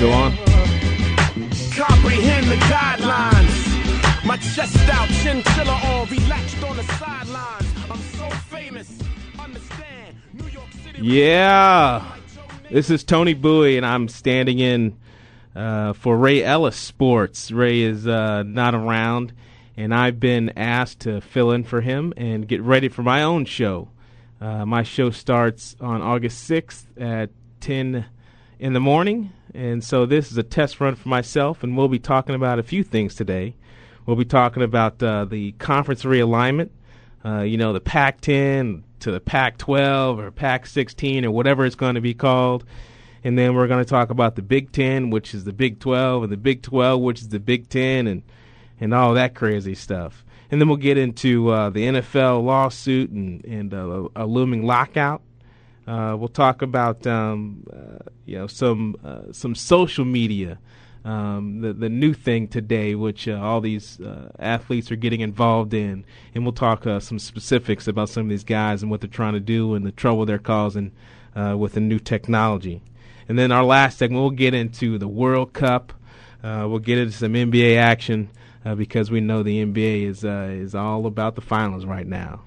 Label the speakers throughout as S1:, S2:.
S1: Go on?
S2: Comprehend the guidelines. My chest out, chinchilla on, relaxed on the sidelines. I'm so famous. Understand, New York City.
S1: Yeah. This is Tony Bowie, and I'm standing in uh, for Ray Ellis Sports. Ray is uh, not around, and I've been asked to fill in for him and get ready for my own show. Uh, my show starts on August 6th at 10 in the morning, and so this is a test run for myself, and we'll be talking about a few things today. We'll be talking about uh, the conference realignment, uh, you know, the Pac 10 to the Pac 12 or Pac 16 or whatever it's going to be called. And then we're going to talk about the Big 10, which is the Big 12, and the Big 12, which is the Big 10, and, and all that crazy stuff. And then we'll get into uh, the NFL lawsuit and, and uh, a looming lockout. Uh, we'll talk about um, uh, you know some uh, some social media, um, the the new thing today, which uh, all these uh, athletes are getting involved in, and we'll talk uh, some specifics about some of these guys and what they're trying to do and the trouble they're causing with the new technology. And then our last segment, we'll get into the World Cup. We'll get into some NBA action because we know the NBA is is all about the finals right now.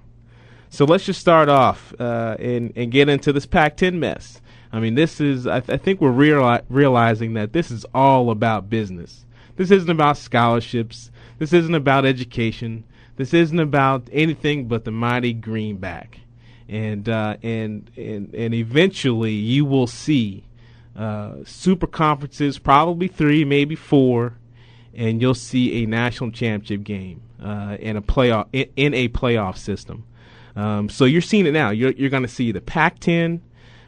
S1: So let's just start off uh, and and get into this Pac-10 mess. I mean, this is I, th- I think we're reali- realizing that this is all about business. This isn't about scholarships. This isn't about education. This isn't about anything but the mighty greenback. And uh, and and and eventually you will see uh, super conferences, probably three, maybe four, and you'll see a national championship game uh, in a playoff in, in a playoff system. Um, so you're seeing it now. You're, you're going to see the Pac-10.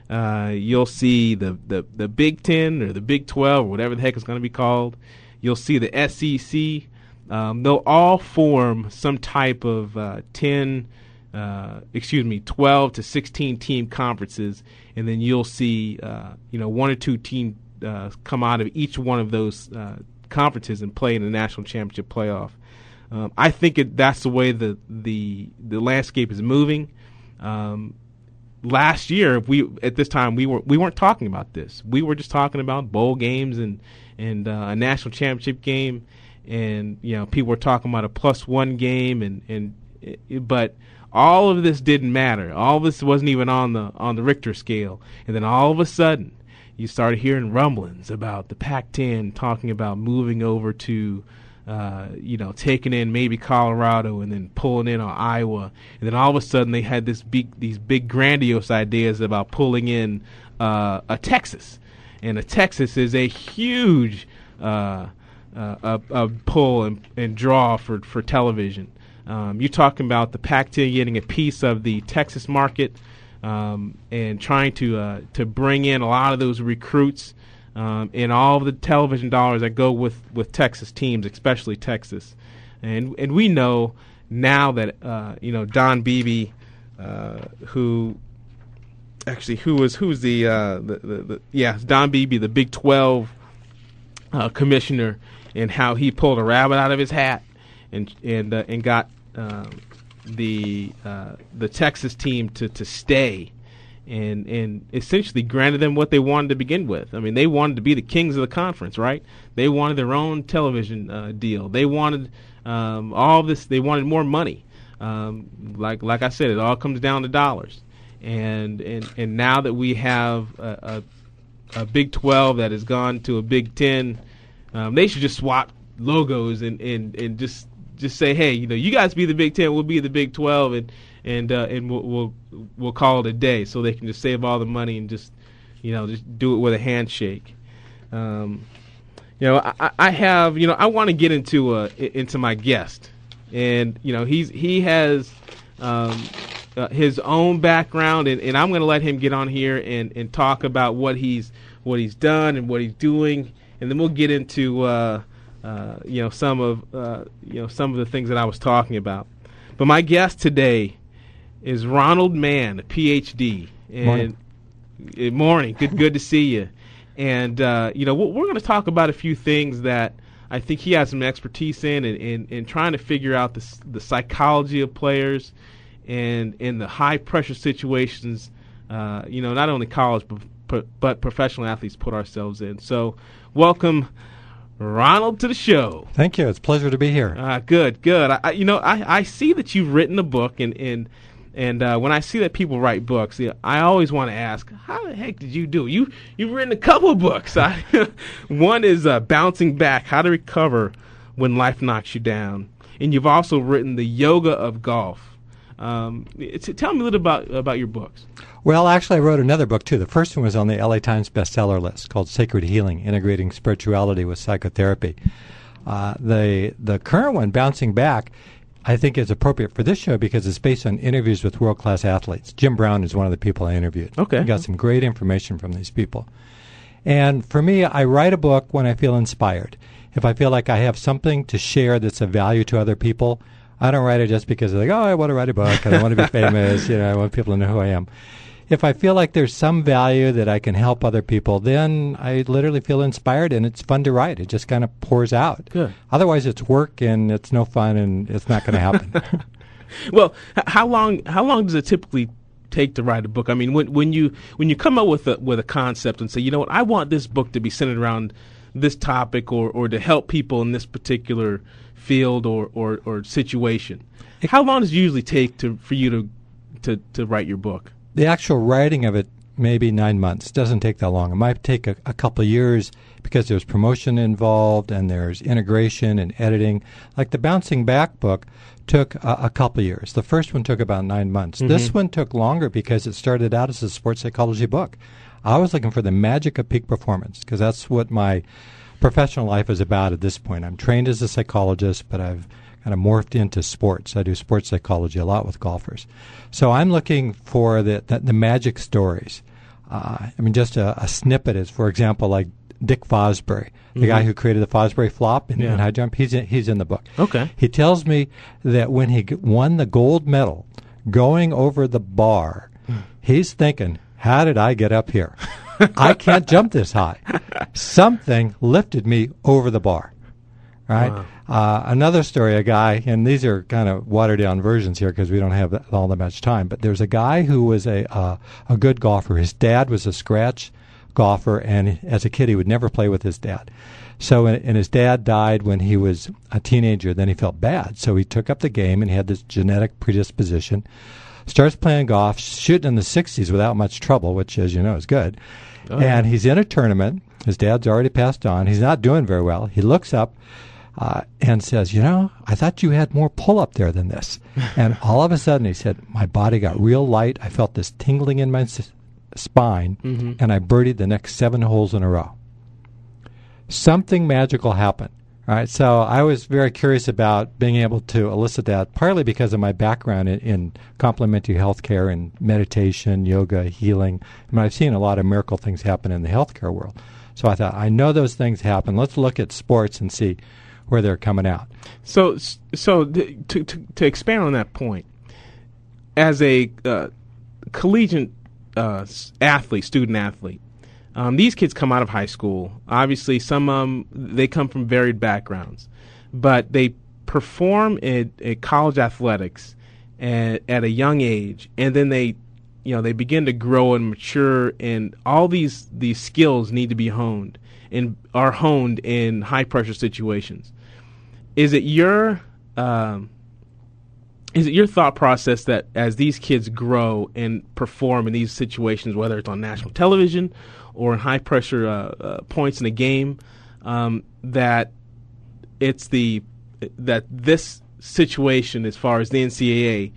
S1: Uh, you'll see the, the, the Big 10 or the Big 12 or whatever the heck it's going to be called. You'll see the SEC. Um, they'll all form some type of uh, 10, uh, excuse me, 12 to 16 team conferences, and then you'll see, uh, you know, one or two teams uh, come out of each one of those uh, conferences and play in the national championship playoff. Um, I think it, that's the way the the the landscape is moving. Um, last year, we at this time we were we weren't talking about this. We were just talking about bowl games and and uh, a national championship game, and you know people were talking about a plus one game, and and but all of this didn't matter. All of this wasn't even on the on the Richter scale, and then all of a sudden. You started hearing rumblings about the Pac-10 talking about moving over to uh, you know, taking in maybe Colorado and then pulling in on Iowa, and then all of a sudden they had this big, these big grandiose ideas about pulling in uh, a Texas, and a Texas is a huge uh, uh, a, a pull and, and draw for for television. Um, you're talking about the Pac-10 getting a piece of the Texas market um, and trying to uh, to bring in a lot of those recruits um, and all the television dollars that go with, with Texas teams, especially Texas. And and we know now that uh, you know Dan Beebe, uh, who actually who was who's the, uh, the, the, the yeah Dan Beebe, the Big Twelve uh, commissioner, and how he pulled a rabbit out of his hat and and uh, and got um, the uh, the Texas team to to stay and and essentially granted them what they wanted to begin with. I mean, they wanted to be the kings of the conference, right? They wanted their own television uh, deal. They wanted um, all this. They wanted more money. Um, like like I said, it all comes down to dollars. And and and now that we have a, a, a Big Twelve that has gone to a Big Ten, um, they should just swap logos and and and just just say, hey, you know, you guys be the Big Ten, we'll be the Big Twelve, and and uh, and we'll, we'll we'll call it a day, so they can just save all the money and just you know just do it with a handshake. Um, you know, I, I have you know I want to get into uh, into my guest, and you know he's he has. Um, uh, his own background, and, and I'm going to let him get on here and, and talk about what he's what he's done and what he's doing, and then we'll get into uh, uh, you know some of uh, you know some of the things that I was talking about. But my guest today is Ronald Mann, a PhD. And
S3: Morning.
S1: Uh, morning. Good good to see you. And uh, you know we're going to talk about a few things that I think he has some expertise in, and, and, and trying to figure out the the psychology of players and in the high pressure situations, uh, you know, not only college but, but but professional athletes put ourselves in. So, welcome, Ronald, to the show.
S3: Thank you. It's a pleasure to be here.
S1: Uh, good, good. I, I, you know, I, I see that you've written a book, and and and uh, when I see that people write books, yeah, I always want to ask, how the heck did you do? You you've written a couple books. I, one is uh, bouncing back, how to recover when life knocks you down, and you've also written the yoga of golf. Um, tell me a little about about your books.
S3: Well, actually, I wrote another book too. The first one was on the LA Times bestseller list called Sacred Healing Integrating Spirituality with Psychotherapy. Uh, the, the current one, Bouncing Back, I think is appropriate for this show because it's based on interviews with world class athletes. Jim Brown is one of the people I interviewed.
S1: Okay.
S3: I got some great information from these people. And for me, I write a book when I feel inspired. If I feel like I have something to share that's of value to other people, I don't write it just because like, oh, I want to write a book and I want to be famous. You know, I want people to know who I am. If I feel like there's some value that I can help other people, then I literally feel inspired and it's fun to write. It just kind of pours out.
S1: Good.
S3: Otherwise, it's work and it's no fun and it's not going to happen.
S1: Well, h- how long how long does it typically take to write a book? I mean, when when you when you come up with a with a concept and say, you know what, I want this book to be centered around this topic or or to help people in this particular field or or, or situation. How long does it usually take to for you to to to write your book?
S3: The actual writing of it maybe nine months. Doesn't take that long. It might take a, a couple of years because there's promotion involved and there's integration and editing. Like the bouncing back book took a, a couple of years. The first one took about nine months. Mm-hmm. This one took longer because it started out as a sports psychology book. I was looking for the magic of peak performance because that's what my professional life is about at this point. I'm trained as a psychologist but i've kind of morphed into sports. I do sports psychology a lot with golfers. So I'm looking for the, the, the magic stories. Uh, I mean, just a, a snippet is, for example, like Dick Fosbury, the guy who created the Fosbury flop in,
S1: Yeah.
S3: in high jump. He's in, he's in the book.
S1: Okay.
S3: He tells me that when he won the gold medal, going over the bar, he's thinking, "How did I get up here? I can't jump this high. Something lifted me over the bar." Right. Uh, another story, a guy, and these are kind of watered down versions here because we don't have that, all that much time. But there's a guy who was a uh, a good golfer. His dad was a scratch golfer, and as a kid, he would never play with his dad. So, and his dad died when he was a teenager. Then he felt bad, so he took up the game and he had this genetic predisposition. Starts playing golf, shooting in the 60s without much trouble, which, as you know, is good. and he's in a tournament. His dad's already passed on. He's not doing very well. He looks up uh, and says, You know, I thought you had more pull up there than this. and all of a sudden, he said, My body got real light. I felt this tingling in my s- spine, and I birdied the next seven holes in a row. Something magical happened. All right, so I was very curious about being able to elicit that, partly because of my background in, in complementary healthcare and meditation, yoga, healing. I mean, I've seen a lot of miracle things happen in the healthcare world. So I thought, I know those things happen. Let's look at sports and see where they're coming out.
S1: So, so to, to to expand on that point, as a uh, collegiate uh, athlete, student athlete, um, these kids come out of high school. Obviously, some um they come from varied backgrounds, but they perform at, at college athletics at, at a young age, and then they, you know, they begin to grow and mature, and all these these skills need to be honed and are honed in high pressure situations. Is it your um, is it your thought process that as these kids grow and perform in these situations, whether it's on national television or in high pressure uh, uh, points in a game, um, that it's the that this situation as far as the NCAA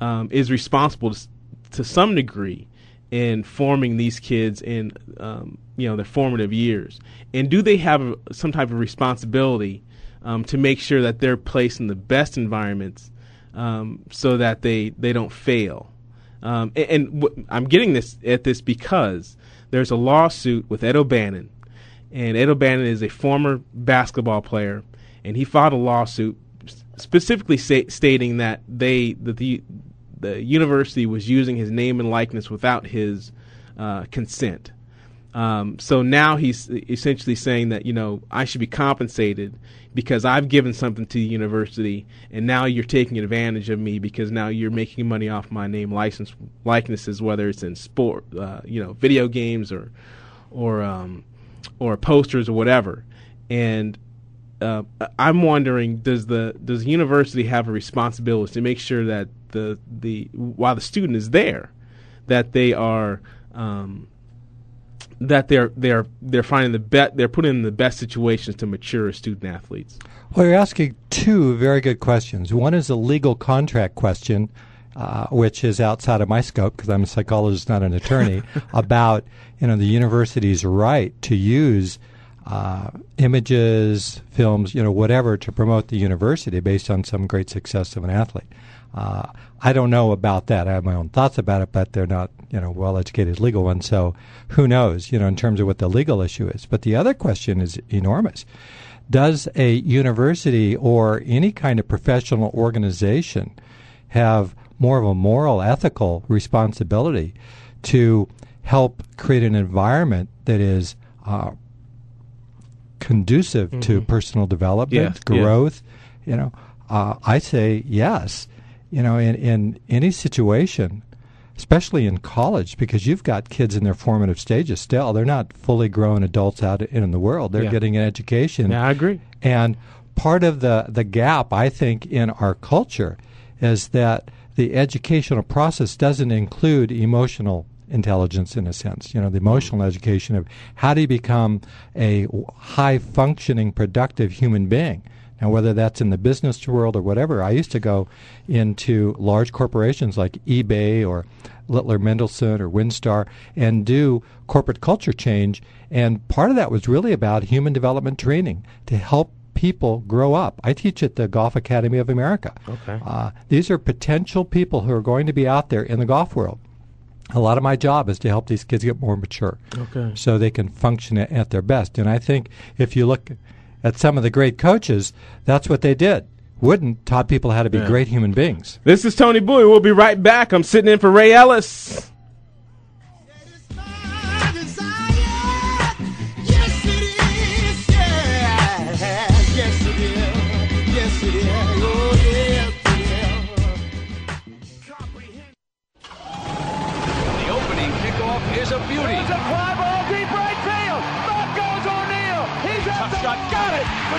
S1: um, is responsible to, to, some degree in forming these kids in um, you know their formative years, and do they have some type of responsibility um, to make sure that they're placed in the best environments um, so that they they don't fail? Um, and, and w- I'm getting this at this because there's a lawsuit with Ed O'Bannon, and Ed O'Bannon is a former basketball player, and he filed a lawsuit specifically stating that they that the the university was using his name and likeness without his uh, consent. Um, so now he's essentially saying that you know I should be compensated because I've given something to the university, and now you're taking advantage of me because now you're making money off my name license likenesses, whether it's in sport, uh, you know, video games or or um, or posters or whatever. And uh, I'm wondering, does the does the university have a responsibility to make sure that the the while the student is there, that they are um, that they're they're they're finding the bet they're putting in the best situations to mature student athletes.
S3: Well, you're asking two very good questions. One is a legal contract question, uh, which is outside of my scope because I'm a psychologist, not an attorney, about you know the university's right to use uh, images, films, you know, whatever to promote the university based on some great success of an athlete. Uh, I don't know about that. I have my own thoughts about it, but they're not, you know, well-educated legal ones. So who knows, you know, in terms of what the legal issue is. But the other question is enormous. Does a university or any kind of professional organization have more of a moral, ethical responsibility to help create an environment that is uh, conducive mm-hmm. to personal development, growth? You know, uh, I say yes you know, in, in any situation, especially in college, because you've got kids in their formative stages still. They're not fully grown adults out in the world. They're yeah. getting an education.
S1: Yeah, I agree.
S3: And part of the, the gap, I think, in our culture is that the educational process doesn't include emotional intelligence in a sense. You know, the emotional mm. education of how do you become a high functioning, productive human being. Now, whether that's in the business world or whatever, I used to go into large corporations like eBay or Littler Mendelson or Windstar and do corporate culture change. And part of that was really about human development training to help people grow up. I teach at the Golf Academy of America.
S1: Okay.
S3: Uh, these are potential people who are going to be out there in the golf world. A lot of my job is to help these kids get more mature,
S1: okay.
S3: so they can function at, at their best. And I think if you look at some of the great coaches, that's what they did. Wooden taught people how to be yeah. great human beings.
S1: This is Tony Bowie. We'll be right back. I'm sitting in for Ray Ellis.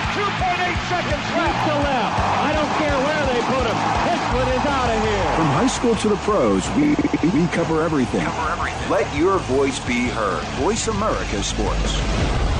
S4: With 2.8 seconds left. to left. I don't care where they put him. This one is out of here.
S5: From high school to the pros, we, we cover everything. Cover everything. Let your voice be heard. Voice America Sports.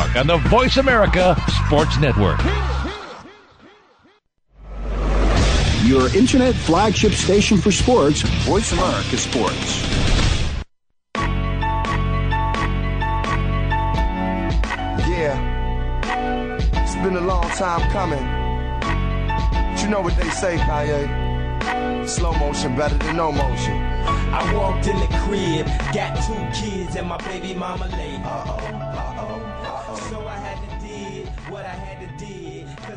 S6: on the Voice America Sports Network.
S5: Your internet flagship station for sports, Voice America Sports.
S7: Yeah, it's been a long time coming. But you know what they say, Kanye? Slow motion better than no motion.
S8: I walked in the crib, got two kids, and my baby mama late. Uh-oh, uh-oh.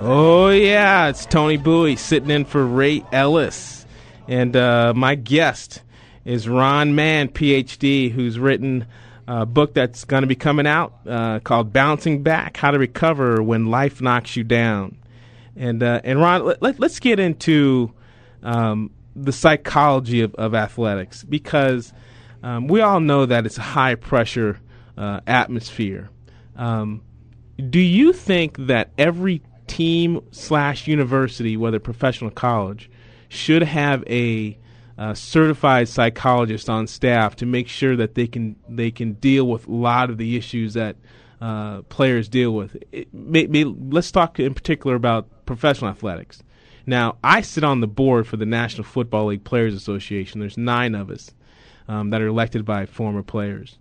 S1: Oh yeah, it's Tony Bowie sitting in for Ray Ellis, and uh, my guest is Ron Mann, PhD, who's written a book that's going to be coming out uh, called "Bouncing Back: How to Recover When Life Knocks You Down." And uh, and Ron, let, let, us get into um, the psychology of, of athletics because um, we all know that it's a high pressure uh, atmosphere. Um, do you think that every team slash university, whether professional college, should have a uh, certified psychologist on staff to make sure that they can they can deal with a lot of the issues that uh, players deal with. It may, may, let's talk in particular about professional athletics. Now, I sit on the board for the National Football League Players Association. There's nine of us um, that are elected by former players.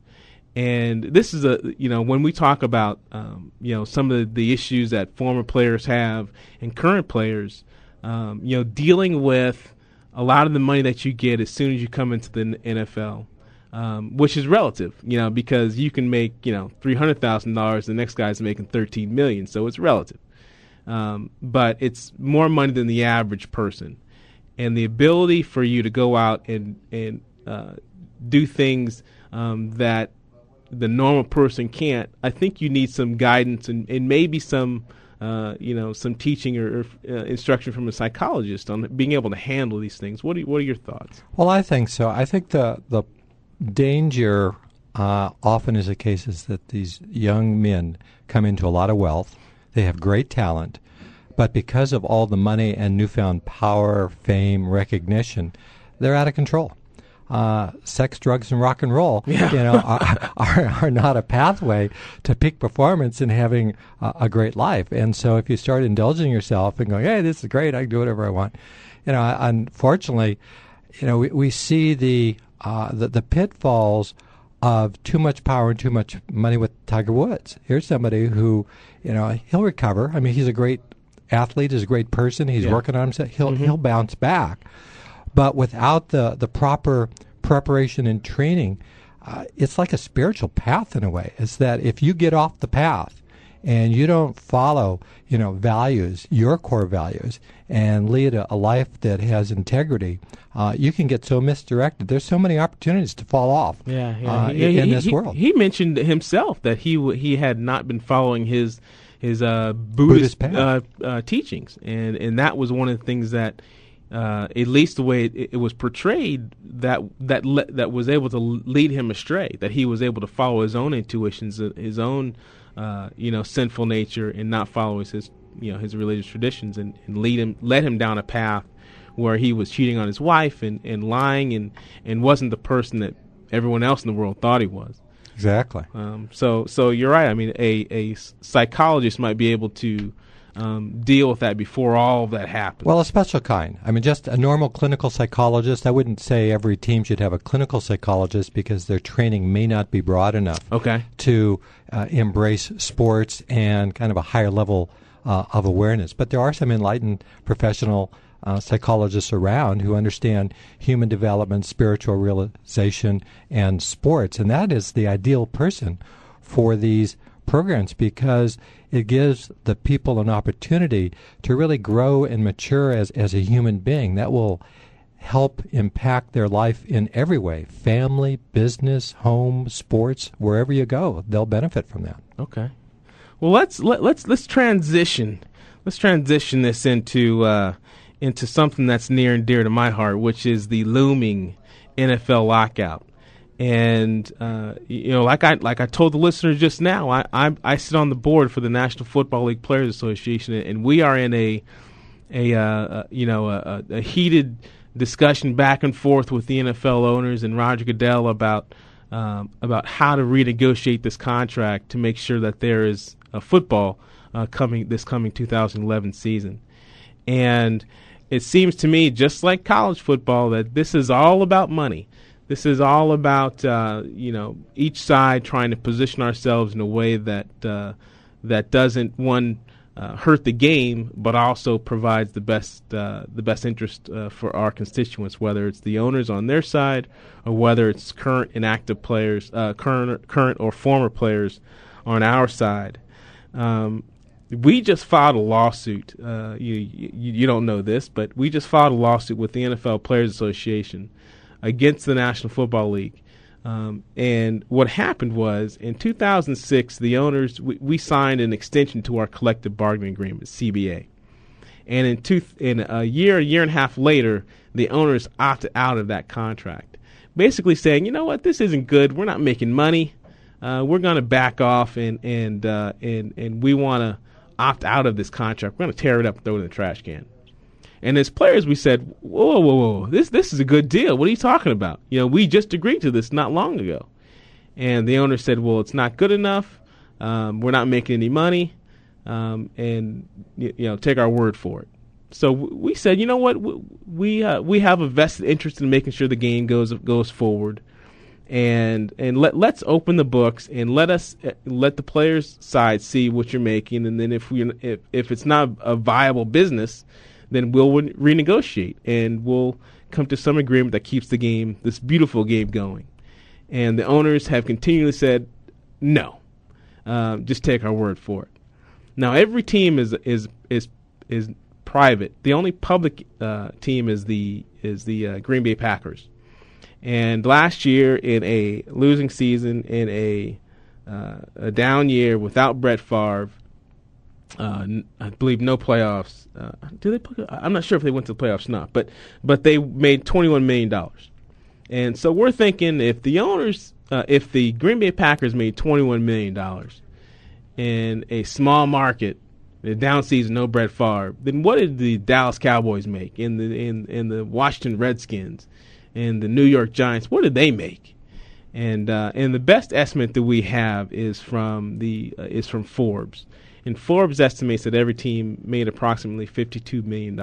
S1: And this is a you know when we talk about um, you know some of the, issues that former players have and current players, um, you know dealing with a lot of the money that you get as soon as you come into the NFL, um, which is relative, you know, because you can make you know three hundred thousand dollars, the next guy's making thirteen million, so it's relative. Um, but it's more money than the average person, and the ability for you to go out and and uh, do things um, that the normal person can't. I think you need some guidance and, and maybe some, uh, you know, some teaching or, or uh, instruction from a psychologist on being able to handle these things. What are what are your thoughts?
S3: Well, I think so. I think the the danger uh, often is the case is that these young men come into a lot of wealth. They have great talent, but because of all the money and newfound power, fame, recognition, they're out of control uh, sex, drugs, and rock and roll,
S1: yeah.
S3: you know, are, are, are not a pathway to peak performance and having a, a great life. And so, if you start indulging yourself and going, "Hey, this is great. I can do whatever I want," you know, unfortunately, you know, we, we see the, uh, the the pitfalls of too much power and too much money with Tiger Woods. Here's somebody who, you know, he'll recover. I mean, he's a great athlete. He's a great person. He's
S1: Yeah.
S3: working on himself. He'll
S1: Mhm.
S3: he'll bounce back. But without the the proper preparation and training, uh, it's like a spiritual path in a way. It's that if you get off the path and you don't follow, you know, values, your core values, and lead a, a life that has integrity, uh, you can get so misdirected. There's so many opportunities to fall off.
S1: Yeah, yeah.
S3: Uh,
S1: He-
S3: in
S1: he-
S3: this
S1: he-
S3: world.
S1: He mentioned himself that he w- he had not been following his his uh, Buddhist,
S3: Buddhist
S1: uh, uh, teachings, and and that was one of the things that. Uh, at least the way it, it was portrayed, that that le- that was able to lead him astray. That he was able to follow his own intuitions, uh, his own, uh, you know, sinful nature, and not follow his, his you know his religious traditions, and, and lead him led him down a path where he was cheating on his wife and, and lying, and and wasn't the person that everyone else in the world thought he was.
S3: Exactly.
S1: Um, so so you're right. I mean, a a psychologist might be able to um, deal with that before all of that happens.
S3: Well, a special kind. I mean, just a normal clinical psychologist. I wouldn't say every team should have a clinical psychologist because their training may not be broad enough
S1: Okay.
S3: to uh, embrace sports and kind of a higher level uh, of awareness. But there are some enlightened professional uh, psychologists around who understand human development, spiritual realization, and sports. And that is the ideal person for these programs because it gives the people an opportunity to really grow and mature as, as a human being. That will help impact their life in every way family, business, home, sports, wherever you go. They'll benefit from that.
S1: Okay. Well, let's let, let's let's transition. Let's transition this into uh, into something that's near and dear to my heart, which is the looming NFL lockout. And uh, you know, like I like I told the listeners just now, I, I I sit on the board for the National Football League Players Association, and we are in a a uh, you know a, a heated discussion back and forth with the NFL owners and Roger Goodell about um, about how to renegotiate this contract to make sure that there is a football uh, coming this coming 2011 season. And it seems to me, just like college football, that this is all about money. This is all about uh, you know each side trying to position ourselves in a way that uh, that doesn't one uh, hurt the game, but also provides the best uh, the best interest uh, for our constituents, whether it's the owners on their side or whether it's current and active players, uh, current current or former players on our side. Um, we just filed a lawsuit. You, you, you don't know this, but we just filed a lawsuit with the NFL Players Association against the National Football League. Um, and what happened was in 2006, the owners we, we, signed an extension to our collective bargaining agreement, CBA. And in two, in a year, a year and a half later, the owners opted out of that contract, basically saying, you know what, this isn't good. We're not making money. Uh, we're going to back off, and and uh, and and we want to opt out of this contract. We're going to tear it up and throw it in the trash can. And as players, we said, "Whoa, whoa, whoa! This this is a good deal. What are you talking about? You know, we just agreed to this not long ago." And the owner said, "Well, it's not good enough. Um, we're not making any money, um, and you, you, know, take our word for it." So we said, "You know what? We uh, we have a vested interest in making sure the game goes goes forward." and and let let's open the books and let us uh, let the players side see what you're making and then if we if, if it's not a viable business then we'll renegotiate and we'll come to some agreement that keeps the game, this beautiful game, going. And the owners have continually said, no, um, just take our word for it. Now every team is is is is private. The only public uh, team is the is the uh, Green Bay Packers. And last year, in a losing season, in a uh, a down year without Brett Favre, uh, I believe no playoffs. Uh, do they? Play, I'm not sure if they went to the playoffs or not, but but they made 21 million dollars, and so we're thinking if the owners, uh, if the Green Bay Packers made 21 million dollars in a small market, the down season, no Brett Favre, then what did the Dallas Cowboys make in the in in the Washington Redskins, and the New York Giants? What did they make? And uh, and the best estimate that we have is from the uh, is from Forbes and Forbes estimates that every team made approximately $52 million.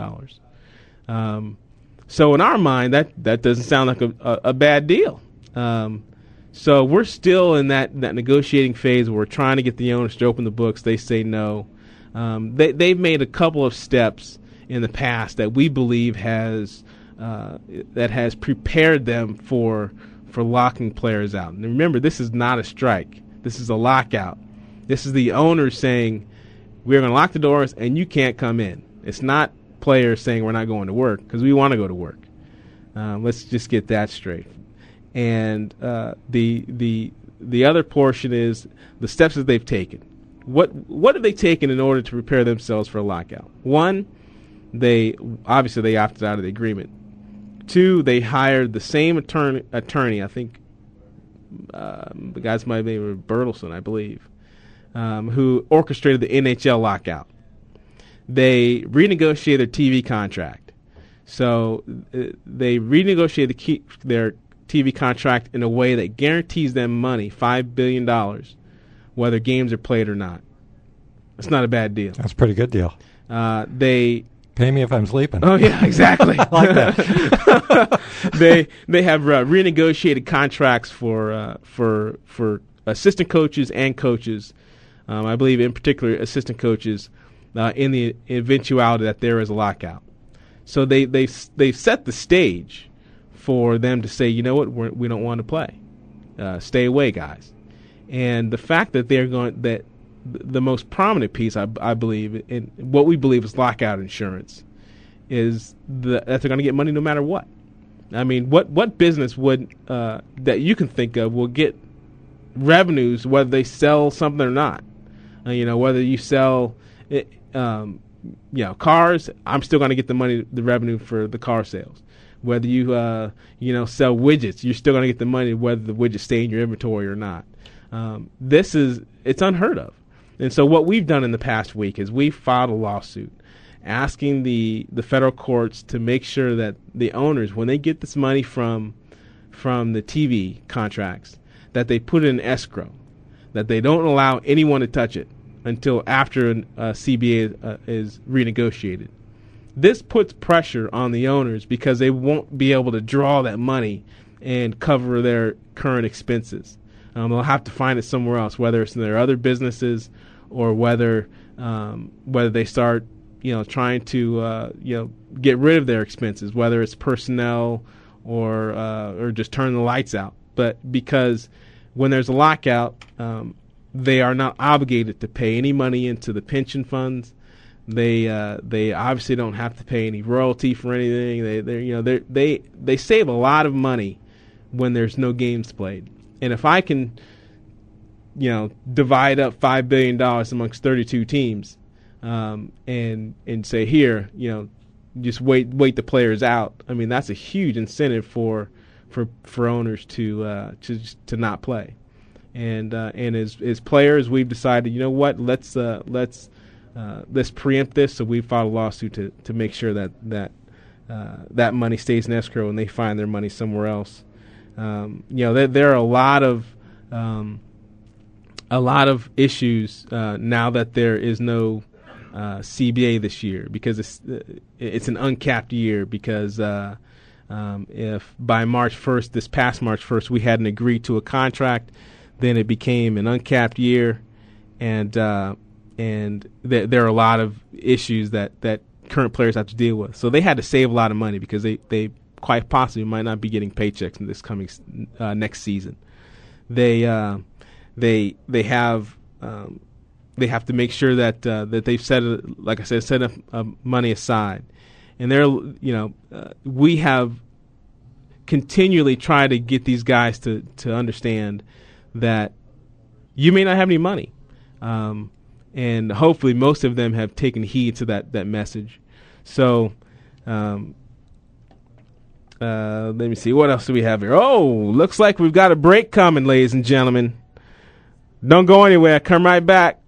S1: Um, so in our mind, that, that doesn't sound like a, a, a bad deal. Um, so we're still in that, that negotiating phase where we're trying to get the owners to open the books. They say no. Um, they, they've made a couple of steps in the past that we believe has uh, that has prepared them for for locking players out. And remember, this is not a strike. This is a lockout. This is the owner saying, we're going to lock the doors and you can't come in. It's not players saying we're not going to work because we want to go to work. Um, let's just get that straight. And uh, the the the other portion is the steps that they've taken. What what have they taken in order to prepare themselves for a lockout? One, they obviously they opted out of the agreement. Two, they hired the same attorney. Attorney, I think um, the guy's might be Bertelson, I believe, um, who orchestrated the NHL lockout. They renegotiated their TV contract. So uh, they renegotiated the key, their TV contract in a way that guarantees them money, $5 billion, whether games are played or not. It's not a bad deal.
S3: That's a pretty good deal.
S1: Uh, they
S3: pay me if I'm sleeping.
S1: Oh yeah, exactly.
S3: like that.
S1: they they have uh, renegotiated contracts for uh, for for assistant coaches and coaches um, I believe, in particular, assistant coaches, uh, in the eventuality that there is a lockout. So they they they set the stage for them to say, you know what, We're, we don't want to play. Uh, stay away, guys. And the fact that they're going that the most prominent piece, I, I believe, in what we believe is lockout insurance, is the, that they're going to get money no matter what. I mean, what what business would uh, that you can think of will get revenues whether they sell something or not? Uh, you know, whether you sell, it, um, you know, cars, I'm still going to get the money, the revenue for the car sales. Whether you, uh, you know, sell widgets, you're still going to get the money whether the widgets stay in your inventory or not. Um, this is it's unheard of. And so what we've done in the past week is we filed a lawsuit asking the the federal courts to make sure that the owners, when they get this money from from the TV contracts, that they put it in escrow, that they don't allow anyone to touch it until after a uh, CBA uh, is renegotiated. This puts pressure on the owners because they won't be able to draw that money and cover their current expenses. Um, they'll have to find it somewhere else, whether it's in their other businesses or whether um, whether they start you know trying to uh, you know get rid of their expenses, whether it's personnel or uh, or just turn the lights out. But because when there's a lockout, um, they are not obligated to pay any money into the pension funds. They uh, they obviously don't have to pay any royalty for anything. They they you know they they they save a lot of money when there's no games played. And if I can you know divide up five billion dollars amongst 32 teams um, and and say here you know just wait wait the players out i mean that's a huge incentive for for for owners to uh, to to not play. And uh, and as as players we've decided you know what let's uh, let's uh, let's preempt this. So we filed a lawsuit to to make sure that that uh, that money stays in escrow and they find their money somewhere else. Um, you know there, there are a lot of um, a lot of issues uh, now that there is no CBA this year because it's it's an uncapped year because um, if by March 1st, this past March 1st, we hadn't agreed to a contract, then it became an uncapped year, and uh, and th- there are a lot of issues that that current players have to deal with. So they had to save a lot of money because they they quite possibly might not be getting paychecks in this coming uh, next season. They they they have um, they have to make sure that uh, that they've set like I said set up uh, money aside, and they're you know uh, we have continually tried to get these guys to to understand that you may not have any money, um, and hopefully most of them have taken heed to that that message. So. Um, uh, let me see. What else do we have here? Oh, looks like we've got a break coming, ladies and gentlemen. Don't go anywhere. Come right back.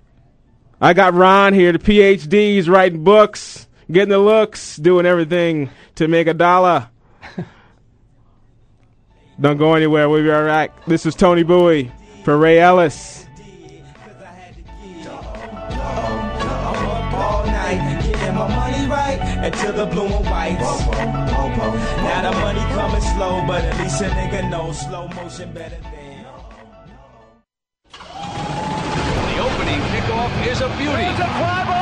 S1: I got Ron here, the PhD. He's writing books, getting the looks, doing everything to make a dollar. Don't go anywhere. We'll be right back. This is Tony Bowie for Ray Ellis.
S8: until the blue and whites. Now the money coming slow, but at least a nigga knows slow motion better than.
S6: kickoff is a beauty.
S4: It's a fly ball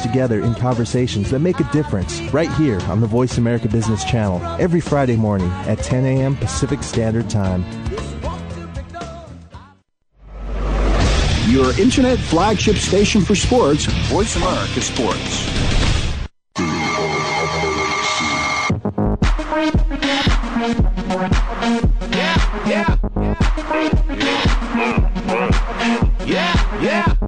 S9: together in conversations that make a difference right here on the Voice America Business Channel every Friday morning at 10 a.m. Pacific Standard Time.
S10: Your internet flagship station for sports,
S5: Voice America Sports.
S2: Yeah, yeah, yeah, yeah, Remember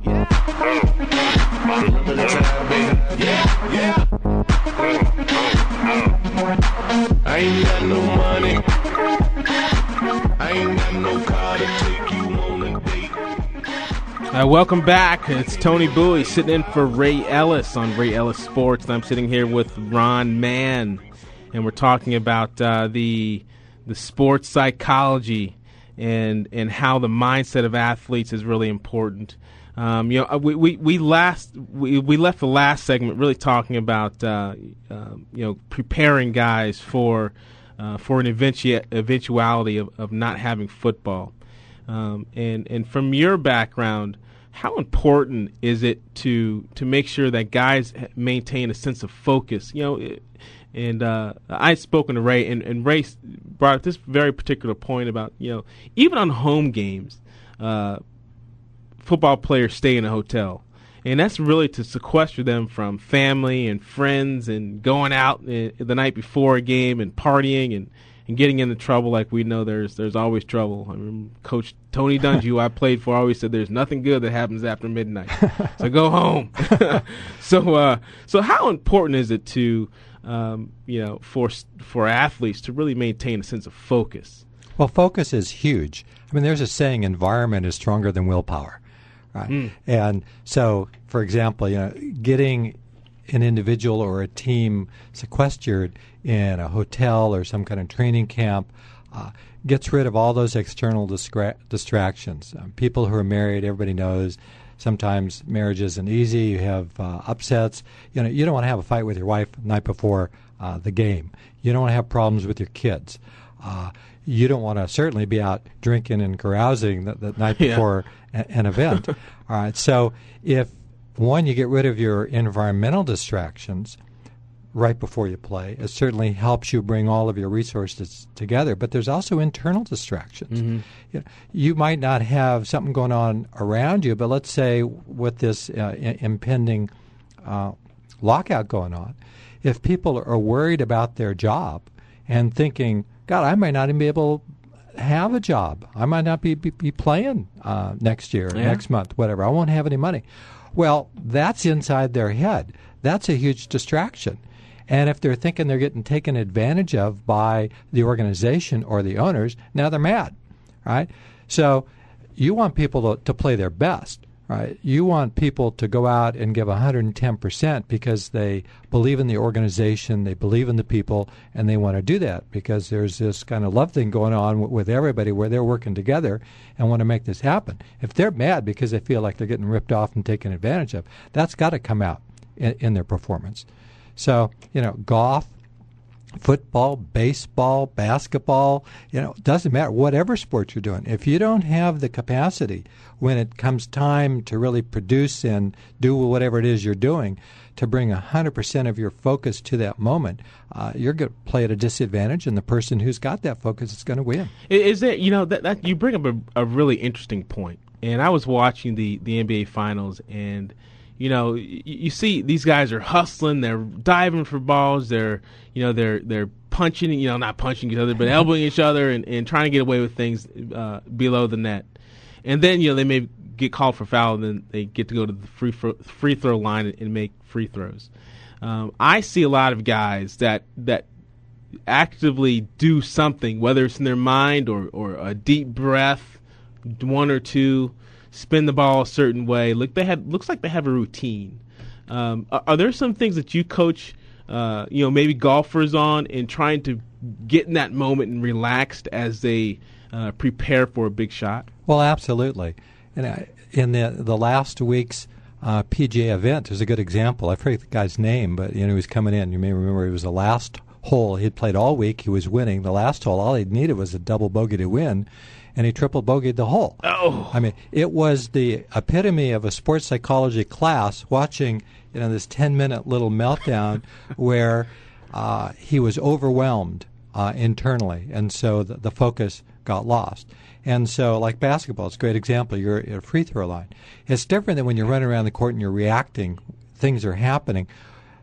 S1: Uh, welcome back. It's Tony Bowie sitting in for Ray Ellis on Ray Ellis Sports. I'm sitting here with Ron Mann, and we're talking about uh, the the sports psychology and and how the mindset of athletes is really important. Um, you know, uh, we, we, we last we, we left the last segment really talking about uh, uh, you know preparing guys for uh, for an eventu- eventuality of, of not having football. Um, and and from your background, how important is it to to make sure that guys maintain a sense of focus? You know, it, and uh, I spoken to Ray, and, and Ray brought up this very particular point about you know even on home games, uh, football players stay in a hotel, and that's really to sequester them from family and friends and going out the night before a game and partying and, and getting into trouble. Like we know there's there's always trouble. I mean, Coach Tony Dungy, who I played for, always said there's nothing good that happens after midnight, so go home. so uh, so how important is it to um, you know, for for athletes to really maintain a sense of focus.
S3: Well, focus is huge. I mean, there's a saying: environment is stronger than willpower, right?
S1: Mm.
S3: And so, for example, you know, getting an individual or a team sequestered in a hotel or some kind of training camp uh, gets rid of all those external distra- distractions. Um, people who are married, everybody knows Sometimes marriage isn't easy. You have uh, upsets. You know, you don't want to have a fight with your wife the night before uh, the game. You don't want to have problems with your kids. Uh, you don't want to certainly be out drinking and carousing the, the night
S1: Yeah.
S3: before a- an event. All right. So if one, you get rid of your environmental distractions right before you play, it certainly helps you bring all of your resources together. But there's also internal distractions.
S1: Mhm.
S3: You, know, you might not have something going on around you, but let's say with this uh, I- impending uh, lockout going on, if people are worried about their job and thinking, God, I might not even be able to have a job. I might not be, be, be playing uh, next year,
S1: Yeah.
S3: next month, whatever. I won't have any money. Well, that's inside their head. That's a huge distraction. And if they're thinking they're getting taken advantage of by the organization or the owners, now they're mad, right? So you want people to, to play their best, right? You want people to go out and give 110% because they believe in the organization, they believe in the people, and they want to do that because there's this kind of love thing going on with, everybody where they're working together and want to make this happen. If they're mad because they feel like they're getting ripped off and taken advantage of, that's got to come out in, in their performance. So, you know, golf, football, baseball, basketball, you know, doesn't matter, whatever sport you're doing. If you don't have the capacity when it comes time to really produce and do whatever it is you're doing to bring 100% of your focus to that moment, uh, you're going to play at a disadvantage, and the person who's got that focus is going to win.
S1: Is there, you know, that, that you bring up a, a really interesting point. And I was watching the, the NBA Finals, and you know, you, you see these guys are hustling, they're diving for balls, they're you know they're they're punching, you know, not punching each other, but elbowing each other and, and trying to get away with things uh, below the net. And then you know they may get called for foul, and then they get to go to the free fro- free throw line and, and make free throws. Um, I see a lot of guys that that actively do something, whether it's in their mind or, or a deep breath, one or two, spin the ball a certain way. Look, they had looks like they have a routine. Um, are, are, there some things that you coach, uh, you know, maybe golfers on in trying to get in that moment and relaxed as they uh, prepare for a big shot?
S3: Well, absolutely. And I, in the the last week's uh, PGA event is a good example. I forget the guy's name, but you know he was coming in. You may remember it was the last hole. He'd played all week. He was winning. The last hole, all he needed was a double bogey to win, and he triple bogeyed the hole.
S1: Oh,
S3: I mean, it was the epitome of a sports psychology class watching you know this ten minute little meltdown where uh, he was overwhelmed uh, internally, and so the, the focus got lost. And so, like basketball, it's a great example. You're at a free throw line. It's different than when you're running around the court and you're reacting. Things are happening.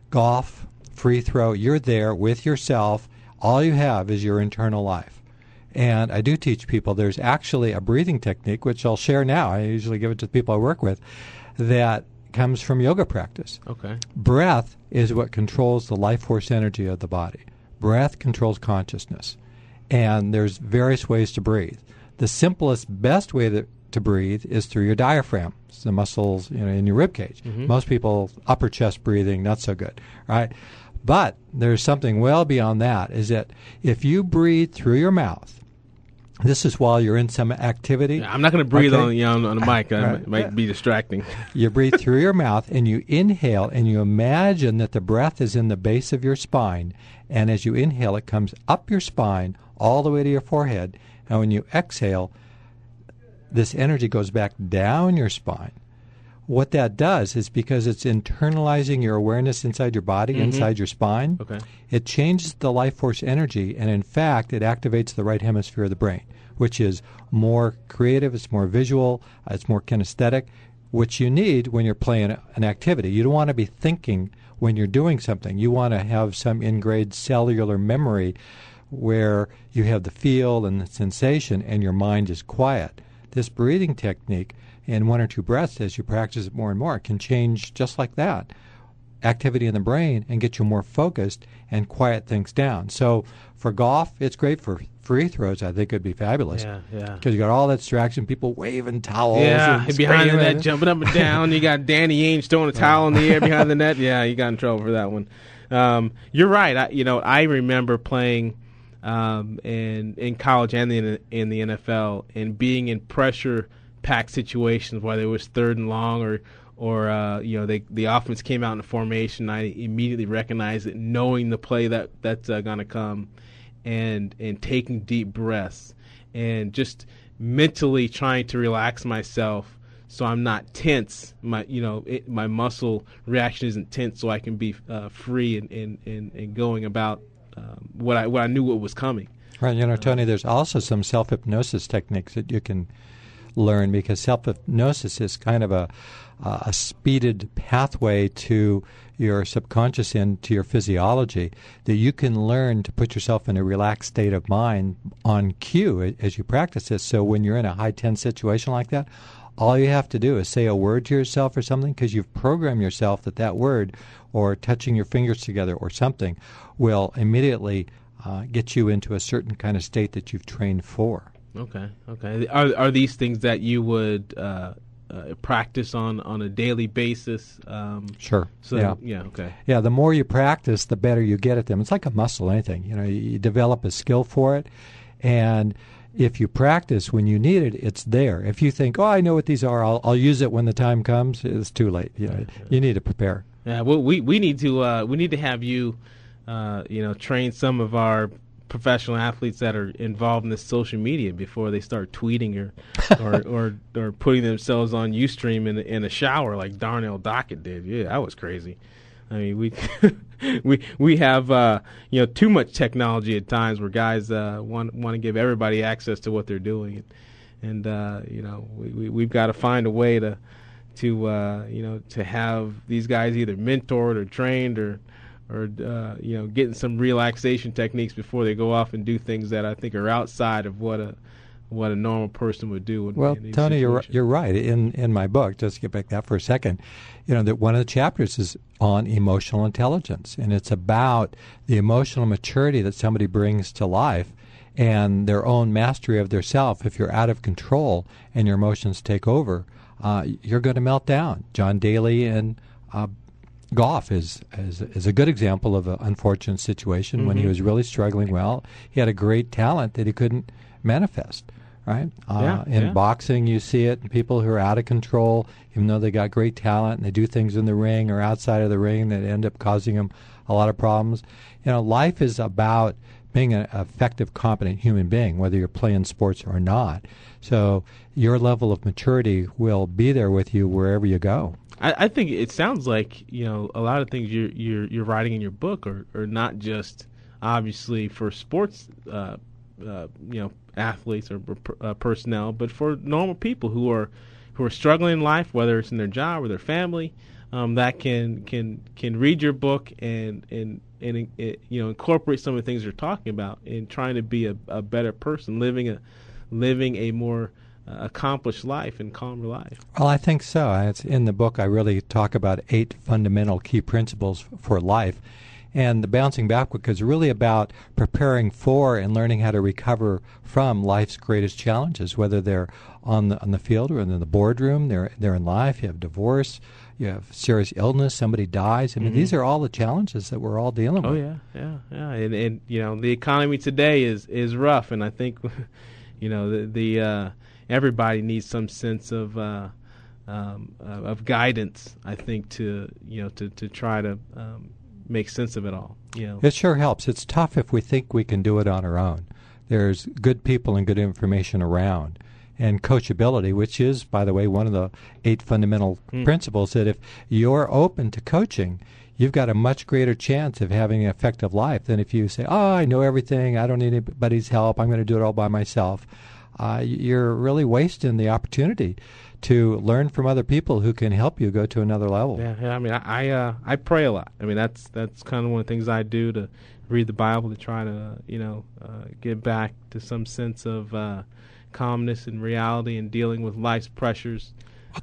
S3: Golf, free throw, you're there with yourself. All you have is your internal life. And I do teach people there's actually a breathing technique, which I'll share now. I usually give it to the people I work with, that comes from yoga practice.
S1: Okay.
S3: Breath is what controls the life force energy of the body. Breath controls consciousness. And there's various ways to breathe the simplest, best way to, to breathe is through your diaphragm, it's the muscles you know, in your rib cage.
S1: Mm-hmm.
S3: Most people upper chest breathing not so good, right? But there's something well beyond that. Is that if you breathe through your mouth, this is while you're in some activity.
S1: I'm not going to breathe
S3: okay?
S1: on, you know, on the mic. It right. might be distracting.
S3: you breathe through your mouth and you inhale and you imagine that the breath is in the base of your spine. And as you inhale, it comes up your spine all the way to your forehead and when you exhale, this energy goes back down your spine. What that does is because it's internalizing your awareness inside your body,
S1: mm-hmm.
S3: inside your spine,
S1: okay.
S3: it changes the life force energy, and in fact, it activates the right hemisphere of the brain, which is more creative, it's more visual, it's more kinesthetic, which you need when you're playing an activity. You don't want to be thinking when you're doing something. You want to have some ingrained cellular memory where you have the feel and the sensation and your mind is quiet. This breathing technique in one or two breaths, as you practice it more and more, can change just like that activity in the brain and get you more focused and quiet things down. So for golf, it's great for free throws. I think it'd be fabulous.
S1: Yeah, yeah.
S3: Because you got all that distraction, people waving towels.
S1: Yeah,
S3: and
S1: behind the net, jumping up and down. you got Danny Ainge throwing a towel in the air behind the net. Yeah, you got in trouble for that one. Um, you're right. I, you know, I remember playing um, in in college and in in the NFL, and being in pressure packed situations, whether it was third and long or or uh, you know they, the offense came out in a formation, I immediately recognized it, knowing the play that that's uh, going to come, and and taking deep breaths, and just mentally trying to relax myself so I'm not tense. My you know it, my muscle reaction isn't tense, so I can be uh, free and, and, and, and going about um, what I what I knew what was coming.
S3: Right, you know, Tony. There's also some self hypnosis techniques that you can learn because self hypnosis is kind of a uh, a speeded pathway to your subconscious and to your physiology that you can learn to put yourself in a relaxed state of mind on cue as you practice this. So when you're in a high tense situation like that, all you have to do is say a word to yourself or something because you've programmed yourself that that word or touching your fingers together or something will immediately uh, get you into a certain kind of state that you've trained for.
S1: Okay, okay. Are are these things that you would uh, uh, practice on on a daily basis? Um,
S3: sure.
S1: So
S3: yeah.
S1: yeah. Okay.
S3: Yeah. The more you practice, the better you get at them. It's like a muscle, anything. You know, you, you develop a skill for it, and if you practice when you need it, it's there. If you think, "Oh, I know what these are. I'll, I'll use it when the time comes," it's too late. You know, you need to prepare.
S1: Yeah. Well, we we need to uh, we need to have you uh, you know, train some of our professional athletes that are involved in this social media before they start tweeting or or, or, or putting themselves on UStream in in a shower like Darnell Dockett did. Yeah, that was crazy. I mean, we we we have uh, you know too much technology at times where guys uh, want want to give everybody access to what they're doing, and, uh, you know we, we we've got to find a way to to uh, you know to have these guys either mentored or trained or or uh, you know getting some relaxation techniques before they go off and do things that I think are outside of what a what a normal person would do. In,
S3: well,
S1: in
S3: Tony, you're you're right. In in my book, just to get back to that for a second, you know that one of the chapters is on emotional intelligence, and it's about the emotional maturity that somebody brings to life and their own mastery of their self. If you're out of control and your emotions take over, uh, you're going to melt down. John Daly and uh, Goff is, is is a good example of an unfortunate situation mm-hmm. when he mm-hmm. was really struggling. Well, he had a great talent that he couldn't manifest. Right uh,
S1: yeah,
S3: in
S1: yeah.
S3: boxing, you see it. People who are out of control, even though they got great talent, and they do things in the ring or outside of the ring that end up causing them a lot of problems. You know, life is about being an effective, competent human being, whether you're playing sports or not. So your level of maturity will be there with you wherever you go.
S1: I, I think it sounds like you know a lot of things you're you're you're writing in your book are, are not just obviously for sports, uh, uh, you know, athletes or uh, personnel, but for normal people who are who are struggling in life, whether it's in their job or their family, um, that can can can read your book and and and it, you know incorporate some of the things you're talking about in trying to be a, a better person, living a living a more accomplished life and calmer life?
S3: Well, I think so. It's in the book. I really talk about eight fundamental key principles for life. And the bouncing backward is really about preparing for and learning how to recover from life's greatest challenges, whether they're on the on the field or in the boardroom, they're they're in life. You have divorce, you have serious illness, somebody dies. I mean,
S1: mm-hmm.
S3: these are all the challenges that we're all dealing
S1: oh,
S3: with.
S1: Oh yeah, yeah, yeah. And, and you know, the economy today is is rough, and I think, you know, the the uh, everybody needs some sense of uh, um, uh, of guidance. I think to you know to to try to um, make sense of it all. You know,
S3: it sure helps. It's tough if we think we can do it on our own. There's good people and good information around. And coachability, which is, by the way, one of the eight fundamental mm. principles, that if you're open to coaching, you've got a much greater chance of having an effective life than if you say, "Oh, I know everything. I don't need anybody's help. I'm going to do it all by myself." uh, you're really wasting the opportunity to learn from other people who can help you go to another level.
S1: Yeah, yeah. I mean, I I, uh, I pray a lot. I mean, that's that's kind of one of the things I do to read the Bible to try to you know uh, get back to some sense of uh, calmness and reality and dealing with life's pressures.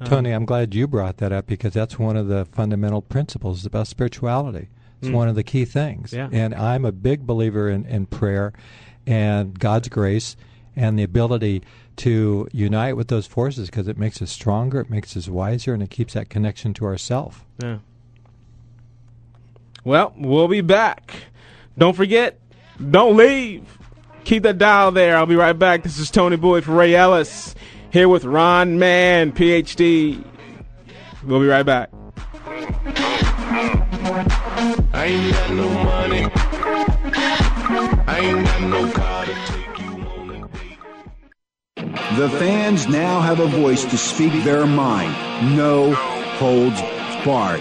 S3: Well, Tony, um, I'm glad you brought that up because that's one of the fundamental principles about spirituality. It's mm. one of the key things.
S1: Yeah.
S3: And I'm a big believer in, in prayer and God's grace and the ability to unite with those forces because it makes us stronger, it makes us wiser, and it keeps that connection to ourself.
S1: Yeah. Well, we'll be back. Don't forget, don't leave. Keep that dial there. I'll be right back. This is Tony Bowie for Ray Ellis here with Ron Mann, PhD. We'll be right back. I ain't got no money.
S5: I ain't got no car the fans now have a voice to speak their mind. No holds barred.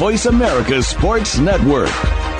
S11: Voice America Sports Network.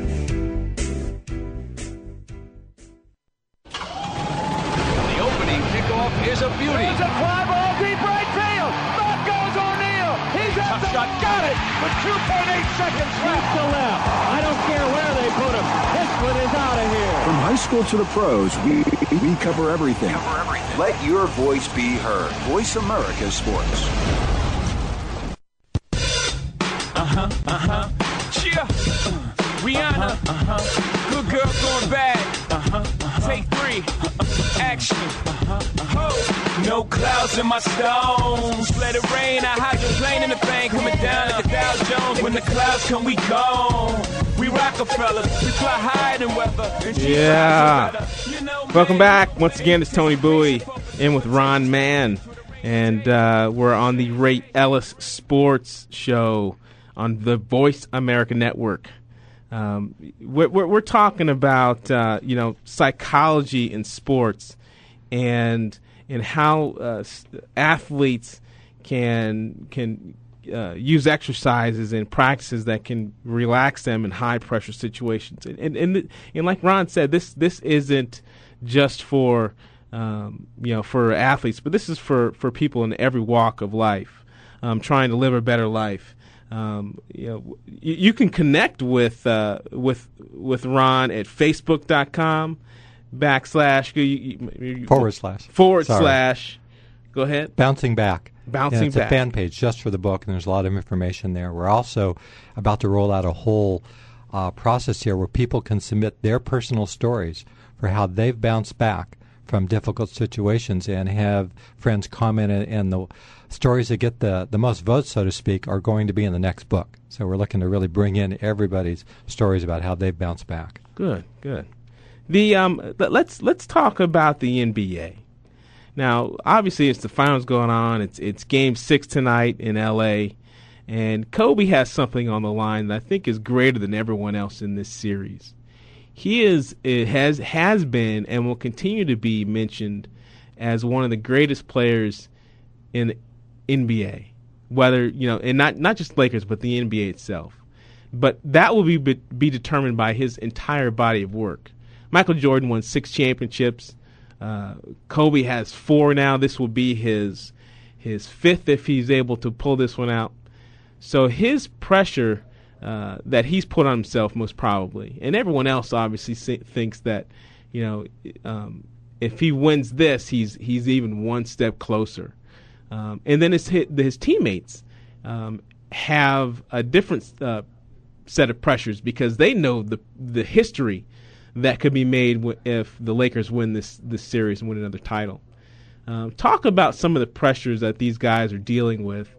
S4: To
S5: the pros, we, we cover everything. Let your voice be heard. Voice America Sports.
S4: Uh huh. Uh huh. Cheer. Rihanna. Uh huh. Good girl going bad. Uh huh. Take three. Action. No clouds in my stones. Let it rain. I hydroplane in the thing coming down like a Dow Jones. When the clouds come, we gone. We Rockefeller. We fly higher than weather.
S1: Yeah. Welcome back. Once again, it's Tony Bowie in with Ron Mann. And uh, we're on the Ray Ellis Sports Show on the Voice America Network. Um, we're, we're, we're talking about uh, you know psychology in sports and and how uh, athletes can can uh, use exercises and practices that can relax them in high pressure situations. And and, and, and like Ron said, this this isn't just for um, you know for athletes, but this is for for people in every walk of life, um, trying to live a better life. Um, you know, you, you can connect with uh, with with Ron at Facebook.com backslash you- you-
S3: Forward slash.
S1: forward
S3: Sorry.
S1: slash. Go ahead.
S3: Bouncing back.
S1: Bouncing
S3: And it's
S1: back.
S3: a fan page just for the book, and there's a lot of information there. We're also about to roll out a whole uh, process here where people can submit their personal stories for how they've bounced back from difficult situations and have friends comment, and the stories that get the, the most votes, so to speak, are going to be in the next book. So we're looking to really bring in everybody's stories about how they've bounced back.
S1: Good, good. The um, let's let's talk about the NBA. Now, obviously, it's the finals going on. It's it's Game Six tonight in L.A. And Kobe has something on the line that I think is greater than everyone else in this series. He is it has has been and will continue to be mentioned as one of the greatest players in NBA. Whether you know, and not not just Lakers, but the NBA itself. But that will be be determined by his entire body of work. Michael Jordan won six championships. Uh, Kobe has four now. This will be his his fifth if he's able to pull this one out. So his pressure uh, that he's put on himself, most probably, and everyone else obviously thinks that you know um, if he wins this, he's he's even one step closer. Um, and then his his teammates um, have a different uh, set of pressures because they know the the history that could be made if the Lakers win this this series and win another title. Um, talk about some of the pressures that these guys are dealing with,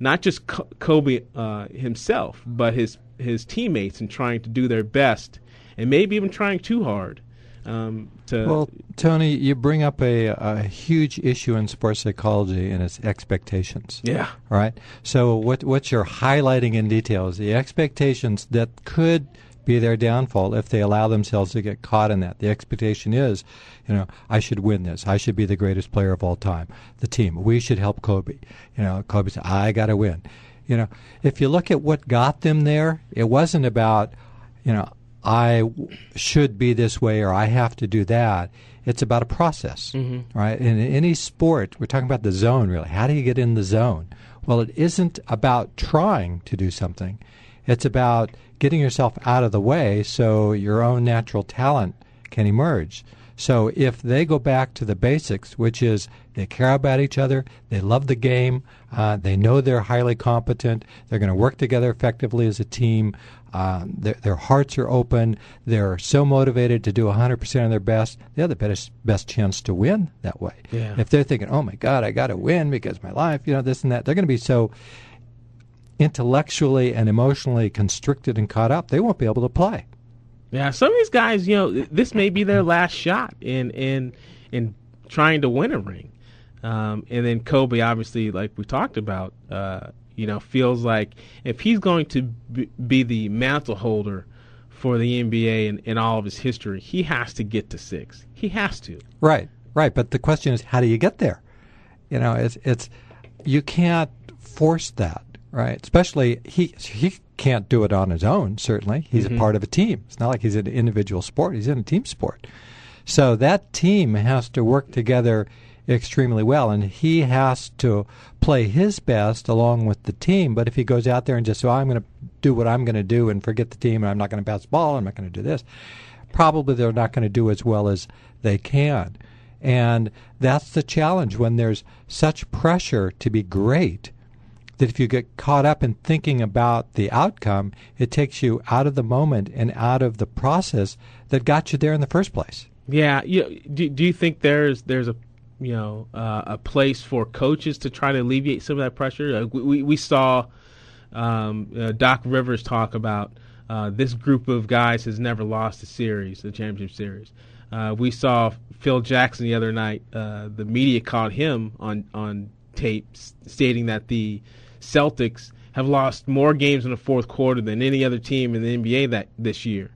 S1: not just Kobe uh, himself, but his his teammates, and trying to do their best, and maybe even trying too hard um, to.
S3: Well, Tony, you bring up a, a huge issue in sports psychology, and it's expectations.
S1: Yeah.
S3: All right. So, what what you're highlighting in detail is the expectations that could be their downfall if they allow themselves to get caught in that. The expectation is, you know, I should win this. I should be the greatest player of all time. The team, we should help Kobe. You know, Kobe said, I got to win. You know, if you look at what got them there, it wasn't about, you know, I should be this way or I have to do that. It's about a process,
S1: Mhm.
S3: right? In any sport, we're talking about the zone, really. How do you get in the zone? Well, it isn't about trying to do something. It's about getting yourself out of the way so your own natural talent can emerge. So if they go back to the basics, which is they care about each other, they love the game, uh, they know they're highly competent, they're going to work together effectively as a team, uh, their, their hearts are open, they're so motivated to do 100% of their best, they have the best, best chance to win that way.
S1: Yeah.
S3: If they're thinking, oh my God, I got to win because my life, you know, this and that, they're going to be so intellectually and emotionally constricted and caught up, they won't be able to play.
S1: Yeah, some of these guys, you know, this may be their last shot in in in trying to win a ring. Um, and then Kobe, obviously, like we talked about, uh, you know, feels like if he's going to be the mantle holder for the NBA in, in all of his history, he has to get to six. He has to.
S3: Right, right. But the question is, how do you get there? You know, it's it's you can't force that, right? Especially he he can't do it on his own. Certainly, he's
S1: Mhm.
S3: a part of a team. It's not like he's an individual sport. He's in a team sport. So that team has to work together extremely well, and he has to play his best along with the team. But if he goes out there and just, so I'm going to do what I'm going to do and forget the team, and I'm not going to pass the ball, I'm not going to do this, probably they're not going to do as well as they can. And that's the challenge when there's such pressure to be great that if you get caught up in thinking about the outcome, it takes you out of the moment and out of the process that got you there in the first place.
S1: Yeah. You, do, do you think there's there's a you know uh, a place for coaches to try to alleviate some of that pressure? We, we we saw um, uh, Doc Rivers talk about uh, this group of guys has never lost a series, the championship series. Uh, we saw Phil Jackson the other night. Uh, the media caught him on on tape stating that the Celtics have lost more games in the fourth quarter than any other team in the NBA that this year.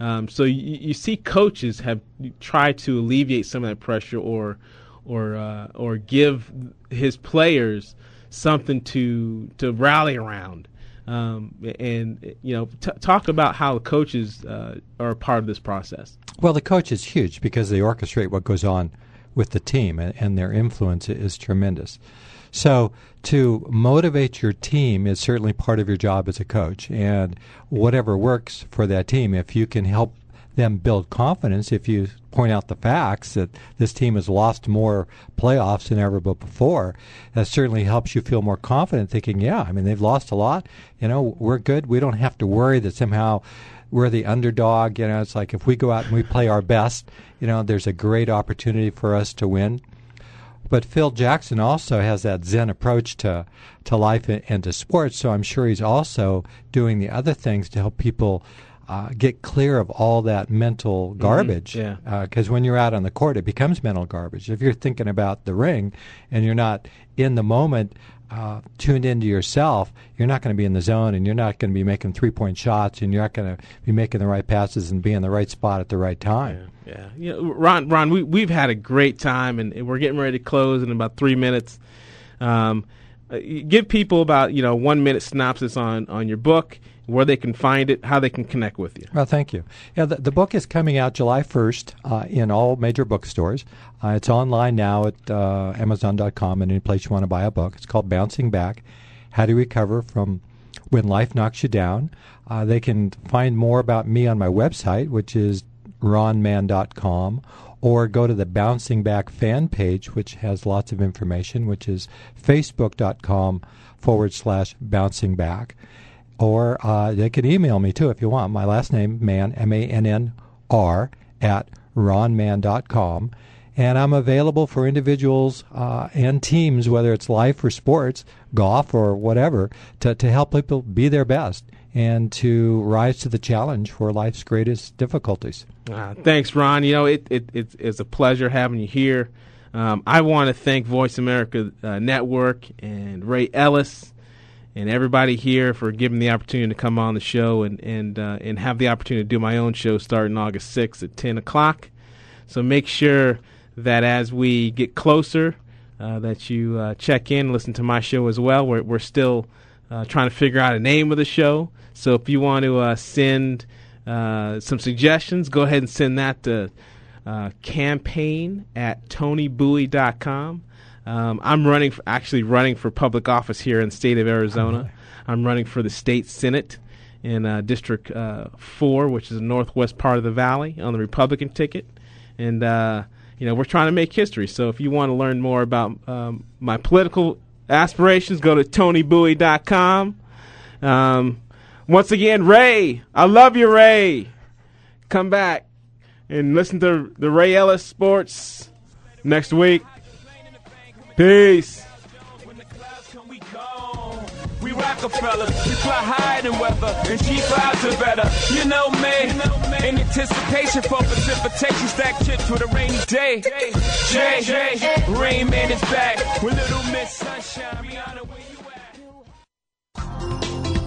S1: Um, so you, you see coaches have tried to alleviate some of that pressure or or uh, or give his players something to to rally around. Um, and you know, t- talk about how the coaches uh, are a part of this process.
S3: Well, the coach is huge because they orchestrate what goes on with the team, and, and their influence is tremendous. So, to motivate your team is certainly part of your job as a coach, and whatever works for that team, if you can help them build confidence, if you point out the facts that this team has lost more playoffs than ever before, that certainly helps you feel more confident, thinking, yeah, I mean, they've lost a lot. You know, we're good. We don't have to worry that somehow we're the underdog. You know, it's like if we go out and we play our best, you know, there's a great opportunity for us to win. But Phil Jackson also has that Zen approach to to life and, to sports, so I'm sure he's also doing the other things to help people uh, get clear of all that mental garbage.
S1: yeah.
S3: Because when you're out on the court, it becomes mental garbage. If you're thinking about the ring and you're not in the moment, uh, tuned into yourself, you're not going to be in the zone, and you're not going to be making three point shots, and you're not going to be making the right passes and be in the right spot at the right time.
S1: Yeah, you know, Ron, Ron, we we've had a great time, and, and we're getting ready to close in about three minutes. Um, uh, give people about you know one minute synopsis on on your book, where they can find it, how they can connect with you.
S3: Well, thank you. Yeah, the, the book is coming out July 1st uh, in all major bookstores. Uh, it's online now at uh, Amazon.com and any place you want to buy a book. It's called Bouncing Back How to Recover from When Life Knocks You Down. Uh, they can find more about me on my website, which is ronman.com, or go to the Bouncing Back fan page, which has lots of information, which is facebook.com forward slash bouncing back or uh, they can email me too if you want. My last name, Mann, M A N N R, at ronman.com. And I'm available for individuals uh, and teams, whether it's life or sports, golf or whatever, to, to help people be their best and to rise to the challenge for life's greatest difficulties.
S1: Uh, thanks, Ron. You know, it, it, it, it's a pleasure having you here. Um, I want to thank Voice America uh, Network and Ray Ellis and everybody here for giving the opportunity to come on the show and and uh, and have the opportunity to do my own show starting August 6th at 10 o'clock. So make sure that as we get closer, uh, that you uh, check in, listen to my show as well. We're we're still uh, trying to figure out a name of the show. So if you want to uh, send uh, some suggestions, go ahead and send that to campaign at tonybowie.com. Um, I'm running, for, actually running for public office here in the state of Arizona. I'm running for the state senate in uh, District uh, Four, which is the northwest part of the valley, on the Republican ticket, and uh, you know we're trying to make history. So if you want to learn more about um, my political aspirations, go to tonybowie.com. Um, once again, Ray, I love you, Ray. Come back and listen to the Ray Ellis Sports next week. Peace.
S4: We Rockefeller, we fly higher than weather, and are better. You know me, in anticipation for precipitation, stack chips with a rainy day. Rain Man is back with Little Miss Sunshine.